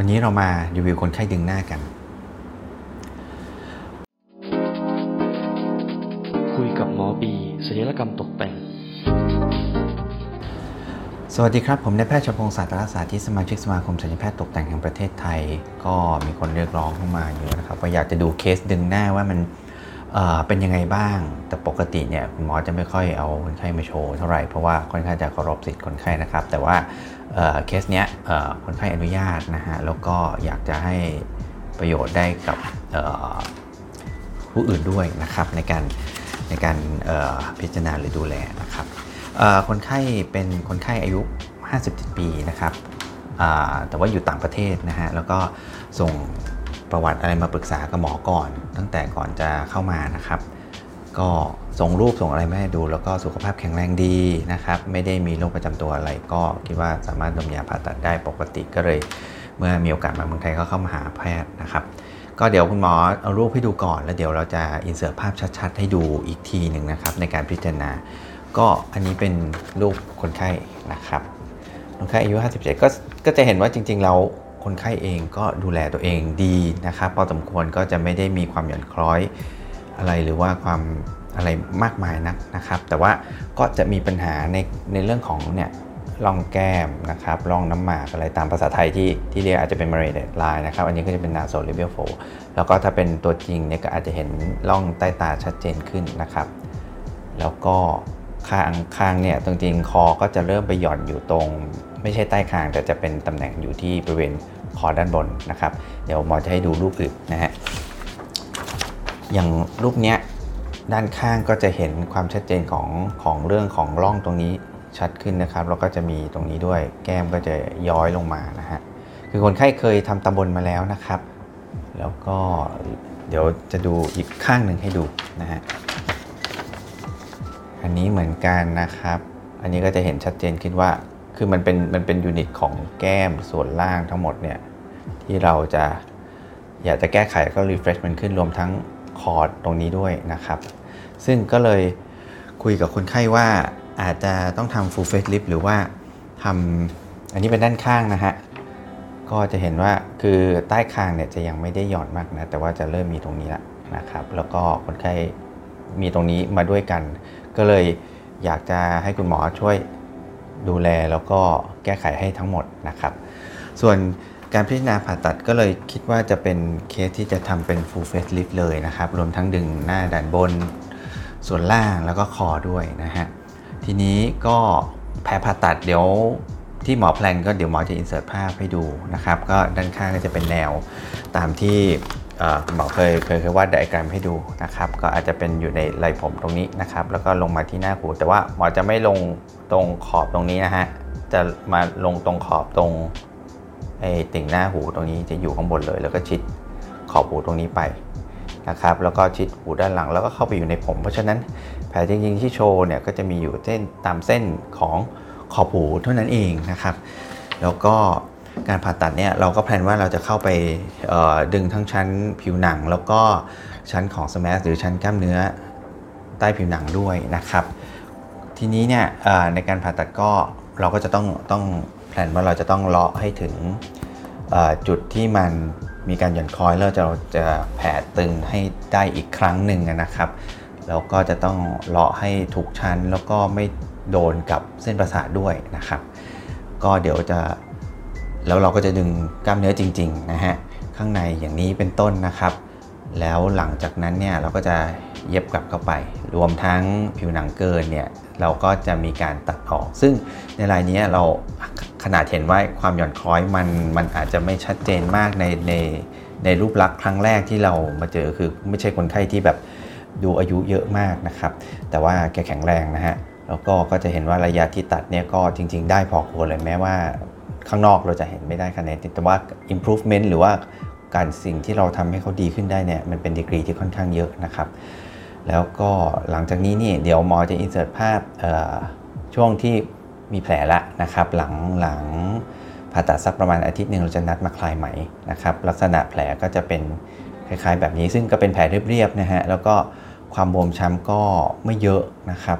วันนี้เรามารีวิวคนไข้ดึงหน้ากัน คุยกับหมอบีศัลยกรรมตกแต่ง สวัสดีครับ ผมนายแพทย์ชพงศ์ศาสตรศาสตร์ที่สมาชิกสมาคมศัลยแพทย์ตกแต่งแห่งประเทศไทย ก็มีคนเรียกร้องเข้ามาเยอะนะครับว่าอยากจะดูเคสดึงหน้าว่ามัน เป็นยังไงบ้าง แต่ปกติเนี่ยคุณหมอจะไม่ค่อยเอาคนไข้มาโชว์เท่าไหร่เพราะว่าค่อนข้างจะเคารพสิทธิ์คนไข้นะครับ แต่ว่าเเคสเนี้ยคนไข้อนุญาตนะฮะแล้วก็อยากจะให้ประโยชน์ได้กับผู้อื่นด้วยนะครับในการในการพิจารณาหรือดูแลนะครับคนไข้เป็นคนไข้อายุ 57 ปีนะครับแต่ว่าอยู่ต่างประเทศนะฮะแล้วก็ส่ง ประวัติอะไรมาปรึกษากับหมอก่อน ตั้งแต่ก่อนจะเข้ามานะครับ ก็ส่งรูปส่งอะไรมาให้ดู แล้วก็สุขภาพแข็งแรงดีนะครับ ไม่ได้มีโรคประจำตัวอะไร ก็คิดว่าสามารถดมยาผ่าตัดได้ปกติก็เลย เมื่อมีโอกาสมาเมืองไทยก็เข้ามาหาแพทย์นะครับ ก็เดี๋ยวคุณหมอเอารูปให้ดูก่อนแล้วเดี๋ยวเราจะอินเสิร์ตภาพชัด ๆ ให้ดูอีกทีหนึ่งนะครับ ในการพิจารณา ก็อันนี้เป็นรูปคนไข้นะครับคนไข้อายุ 57 ก็ก็จะเห็นว่าจริง ๆ แล้ว คนไข้เองก็ดูแลตัวเองดีนะครับพอสมควรก็จะไม่ได้มีความหย่อนคล้อยอะไรหรือว่าความอะไรมากมายนักนะครับ แต่ว่าก็จะมีปัญหาในในเรื่องของเนี่ยร่องแก้มนะครับร่องน้ำหมากอะไรตามภาษาไทยที่ที่เรียกอาจจะเป็น marionette line นะครับ อันนี้ก็จะเป็น nasolabial fold แล้วก็ถ้าเป็นตัวจริงเนี่ยก็อาจจะเห็นร่องใต้ตาชัดเจนขึ้นนะครับ แล้วก็คางคางเนี่ยตรงจริงคอก็จะเริ่มไปหย่อนอยู่ตรง ไม่ใช่ใต้คางแต่จะเป็นตำแหน่งอยู่ที่บริเวณ คอด้านบนนะครับ เดี๋ยวหมอจะให้ดูรูปอื่นนะฮะ อย่างรูปเนี้ยด้านข้างก็จะเห็นความชัดเจนของของเรื่องของร่องตรงนี้ชัดขึ้นนะครับ แล้วก็จะมีตรงนี้ด้วยแก้มก็จะย้อยลงมานะฮะ คือคนไข้เคยทำตำบลมาแล้วนะครับ แล้วก็เดี๋ยวจะดูอีกข้างหนึ่งให้ดูนะฮะ อันนี้เหมือนกันนะครับ อันนี้ก็จะเห็นชัดเจนขึ้นว่า คือมันเป็นมันเป็นยูนิตของแก้มส่วนล่างทั้งหมดเนี่ย ที่เราจะอยากจะแก้ไขก็ refresh มันขึ้นรวมทั้งคอร์ดตรงนี้ด้วยนะครับ ซึ่งก็เลยคุยกับคนไข้ว่าอาจจะต้องทำ full face lift หรือว่าทำอันนี้เป็นด้านข้างนะฮะ ก็จะเห็นว่าคือใต้คางเนี่ยจะยังไม่ได้หย่อนมากนะ แต่ว่าจะเริ่มมีตรงนี้แล้วนะครับ แล้วก็คนไข้มีตรงนี้มาด้วยกัน ก็เลยอยากจะให้คุณหมอช่วยดูแลแล้วก็แก้ไขให้ทั้งหมดนะครับ ส่วน การพิจารณาผ่าตัดก็เลยคิดว่าจะเป็นเคสที่จะทำเป็น full face lift เลยนะครับ รวมทั้งดึงหน้าด้านบน ส่วนล่างแล้วก็คอด้วยนะฮะ ทีนี้ก็แผลผ่าตัดเดี๋ยวที่หมอ plan ก็เดี๋ยวหมอจะ insert ภาพให้ดูนะครับ ก็ด้านข้างก็จะเป็นแนวตามที่หมอเคยเคยเคยวาดไดอะแกรมให้ดูนะครับ ก็อาจจะเป็นอยู่ในไหล่ผมตรงนี้นะครับ แล้วก็ลงมาที่หน้าหูแต่ว่าหมอจะไม่ลงตรงขอบตรงนี้นะฮะ จะมาลงตรงขอบตรง ไอ้ติ่งหน้าหูตรงนี้จะอยู่ข้างบนเลย แล้วก็ชิดขอบหูตรงนี้ไปนะครับแล้วก็ชิดหูด้านหลังแล้วก็เข้าไปอยู่ในผม เพราะฉะนั้นแผลจริงๆที่โชว์เนี่ยก็จะมีอยู่เส้นตามเส้นของขอบหูเท่านั้นเองนะครับ แล้วก็การผ่าตัดเนี่ยเราก็แพลนว่าเราจะเข้าไปดึงทั้งชั้นผิวหนัง แล้วก็ชั้นของสมาร์หรือชั้นกล้ามเนื้อใต้ผิวหนังด้วยนะครับ ทีนี้เนี่ยในการผ่าตัดก็เราก็จะต้องต้อง นว่าเราจะต้องเลาะให้ถึงจุดที่มันมีการหย่อนคล้อยแล้วจะจะแผ่ตึงให้ได้อีกครั้งหนึ่งนะครับแล้วก็จะต้องเลาะให้ถูกชั้นแล้วก็ไม่โดนกับเส้นประสาทด้วยนะครับ ก็เดี๋ยวจะแล้วเราก็จะดึงกล้ามเนื้อจริงๆนะฮะข้างในอย่างนี้เป็นต้นนะครับ แล้วหลังจากนั้นเนี่ยเราก็จะเย็บกลับเข้าไป รวมทั้งผิวหนังเกินเนี่ยเราก็จะมีการตัดออก ซึ่งในรายนี้เรา ขนาดเห็นว่าความหย่อนคล้อยมันมันอาจจะไม่ชัดเจนมากในในในรูปลักษณ์ครั้งแรกที่เรามาเจอคือไม่ใช่คนไข้ที่แบบดูอายุเยอะมากนะครับ แต่ว่าแกแข็งแรงนะฮะแล้วก็ก็จะเห็นว่าระยะที่ตัดเนี่ยก็จริง ๆ ได้พอควรเลยแม้ว่าข้างนอกเราจะเห็นไม่ได้คะแนนแต่ว่า improvement หรือว่าการสิ่งที่เราทำให้เขาดีขึ้นได้เนี่ยมันเป็นดีกรีที่ค่อนข้างเยอะนะครับ แล้วก็หลังจากนี้นี่เดี๋ยวหมอจะอินเสิร์ตภาพช่วงที่ มีแผลละนะครับ หลังหลังผ่าตัดสักประมาณอาทิตย์หนึ่งเราจะนัดมาคลายไหมนะครับ ลักษณะแผลก็จะเป็นคล้ายๆ แบบนี้ซึ่งก็เป็นแผลเรียบๆนะฮะแล้วก็ความบวมช้ำก็ไม่เยอะนะครับ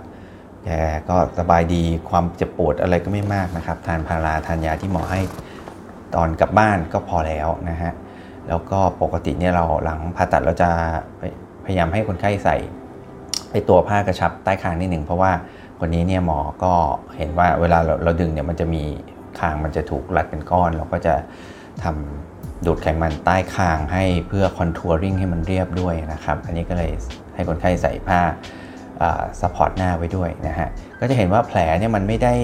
แต่ก็สบายดีความเจ็บปวดอะไรก็ไม่มากนะครับ ทานพาราทานยาที่หมอให้ตอนกลับบ้านก็พอแล้วนะฮะแล้วก็ปกติเนี่ยเราหลังผ่าตัดเราจะพยายามให้คนไข้ใส่ไอตัวผ้ากระชับใต้คางนิดหนึ่งเพราะว่า คนนี้เนี่ยหมอก็เห็นว่าเวลาเราเราดึงเนี่ยมันจะมีคางมันจะถูกรัดเป็นก้อน เราก็จะทำดูดไขมันใต้คางให้เพื่อ contouring ให้มันเรียบด้วยนะครับ อันนี้ก็เลยให้คนไข้ใส่ผ้า support หน้าไว้ด้วยนะฮะ ก็จะเห็นว่าแผลเนี่ยมันไม่ได้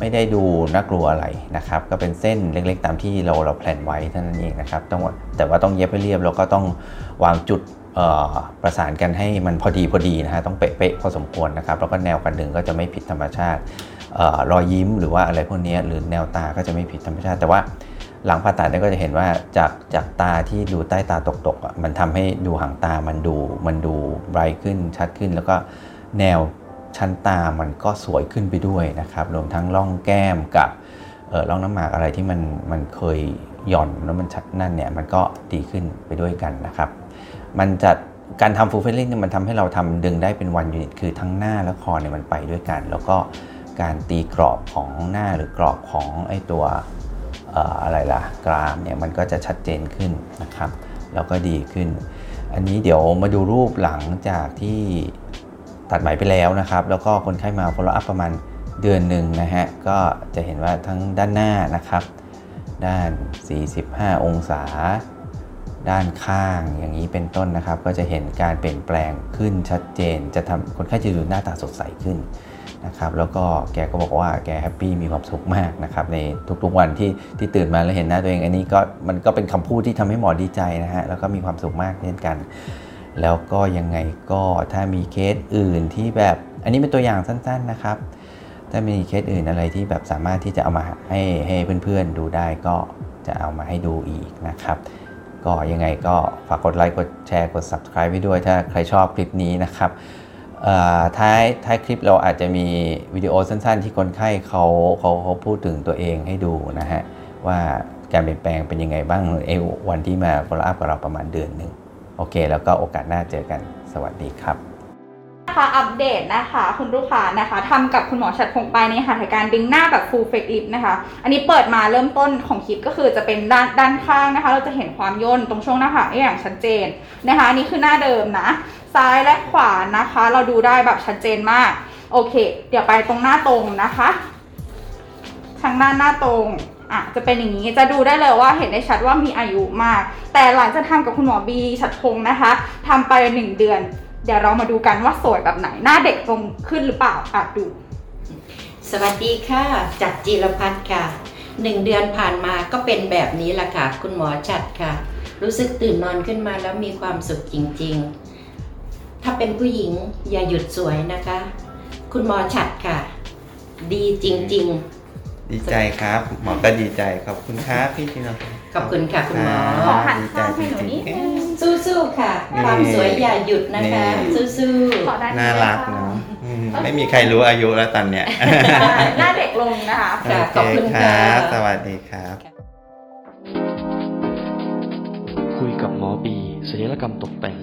ไม่ได้ดูน่ากลัวอะไรนะครับ ก็เป็นเส้นเล็กๆ ตามที่เราเรา plan ไว้เท่านั้นเองนะครับต้องแต่ว่าต้องเย็บให้เรียบแล้วก็ต้องวางจุด ประสานกันให้มันพอดีพอดีนะฮะต้องเป๊ะๆพอสมควรนะครับแล้วก็แนวการดึงก็จะไม่ผิดธรรมชาติรอยยิ้มหรือว่าอะไรพวกนี้หรือแนวตาก็จะไม่ผิดธรรมชาติ แต่ว่าหลังผ่าตัดเนี่ยก็จะเห็นว่าจากจากตาที่ดูใต้ตาตกๆมันทำให้ดูหางตามันดูมันดูไบรท์ขึ้นชัดขึ้น แล้วก็แนวชั้นตามันก็สวยขึ้นไปด้วยนะครับรวมทั้งร่องแก้มกับร่องน้ำหมากอะไรที่มันมันเคย หย่อนแล้วมันชัดนั่นเนี่ยมันก็ดีขึ้นไปด้วยกันนะครับ มันจะการทำฟูลเฟลลิ่งเนี่ยมันทำให้เราทำดึงได้เป็นวันยูนิตคือทั้งหน้าและคอเนี่ยมันไปด้วยกัน แล้วก็การตีกรอบของหน้าหรือกรอบของไอ้ตัวเอ่ออะไรล่ะกรามเนี่ยมันก็จะชัดเจนขึ้นนะครับแล้วก็ดีขึ้น อันนี้เดี๋ยวมาดูรูปหลังจากที่ตัดไหมไปแล้วนะครับ แล้วก็คนไข้มา follow up ประมาณเดือนหนึ่งนะฮะก็จะเห็นว่าทั้งด้านหน้านะครับ ด้าน 45 องศา ด้านข้างอย่างนี้เป็นต้นนะครับ ก็จะเห็นการเปลี่ยนแปลงขึ้นชัดเจน จะทำคนไข้จะดูหน้าตาสดใสขึ้นนะครับแล้วก็แกก็บอกว่าแก happy มีความสุขมากนะครับในทุกๆวันที่ที่ตื่นมาแล้วเห็นหน้าตัวเองอันนี้ก็มันก็เป็นคำพูดที่ทำให้หมอดีใจนะฮะแล้วก็มีความสุขมากเช่นกัน แล้วก็ยังไงก็ถ้ามีเคสอื่นที่แบบอันนี้เป็นตัวอย่างสั้น ๆนะครับ ถ้ามีเคสอื่นอะไรที่แบบสามารถที่จะเอามาให้ให้เพื่อนๆดูได้ก็จะเอามาให้ดูอีกนะครับ ก็ยังไงก็ฝากกดไลค์กดแชร์กด subscribe ไว้ด้วยถ้าใครชอบคลิปนี้นะครับท้ายท้ายคลิปเราอาจจะมีวิดีโอสั้นๆ ที่คนไข้เขาเขาเขาพูดถึงตัวเองให้ดูนะฮะว่าการเปลี่ยนแปลงเป็นยังไงบ้างเอวันที่มา follow up กับเราประมาณเดือนหนึ่งโอเค แล้วก็โอกาสหน้าเจอกันสวัสดีครับ คะอัปเดตนะคะคุณลูกค้านะคะทำกับคุณหมอชัดพงไปในหัตถการดึงหน้าแบบ full face lift นะคะ อันนี้เปิดมาเริ่มต้นของคลิปก็คือจะเป็นด้านด้านข้างนะคะ เราจะเห็นความย่นตรงช่วงหน้าผากได้อย่างชัดเจนนะคะอันนี้คือหน้าเดิมนะ ซ้ายและขวานะคะ เราดูได้แบบชัดเจนมาก โอเค เดี๋ยวไปตรงหน้าตรงนะคะทางด้านหน้าตรงอะจะเป็นอย่างนี้จะดูได้เลยว่าเห็นได้ชัดว่ามีอายุมาก แต่หลังจากทำกับคุณหมอบีชัดพงนะคะทำไปหนึ่งเดือน เดี๋ยวเรามาดูกันว่าสวยแบบไหนหน้าเด็กลงขึ้นหรือเปล่าอะดู สวัสดีค่ะ จัดจิรพัฒน์ค่ะหนึ่งเดือนผ่านมาก็เป็นแบบนี้แหละค่ะ คุณหมอจัดค่ะ รู้สึกตื่นนอนขึ้นมาแล้วมีความสุขจริง ๆ ถ้าเป็นผู้หญิงอย่าหยุดสวยนะคะ คุณหมอฉัดค่ะ ดีจริงดีใจครับ หมอก็ดีใจขอบคุณครับพี่จินๆขอบคุณค่ะคุณหมอขอหันข้างให้หนูนิดนึง สู้ๆค่ะ ความสวยอย่าหยุดนะคะ สู้ๆขอด้านนี้น่ารักเลยค่ะเนาะอืมไม่มีใครรู้อายุแล้วตอนเนี้ยหน้าเด็กลงนะคะ ค่ะโขอบคุณคค่ะ รับ สวัสดีครับ คุยกับหมอบีศัลยกรรมตกแต่ง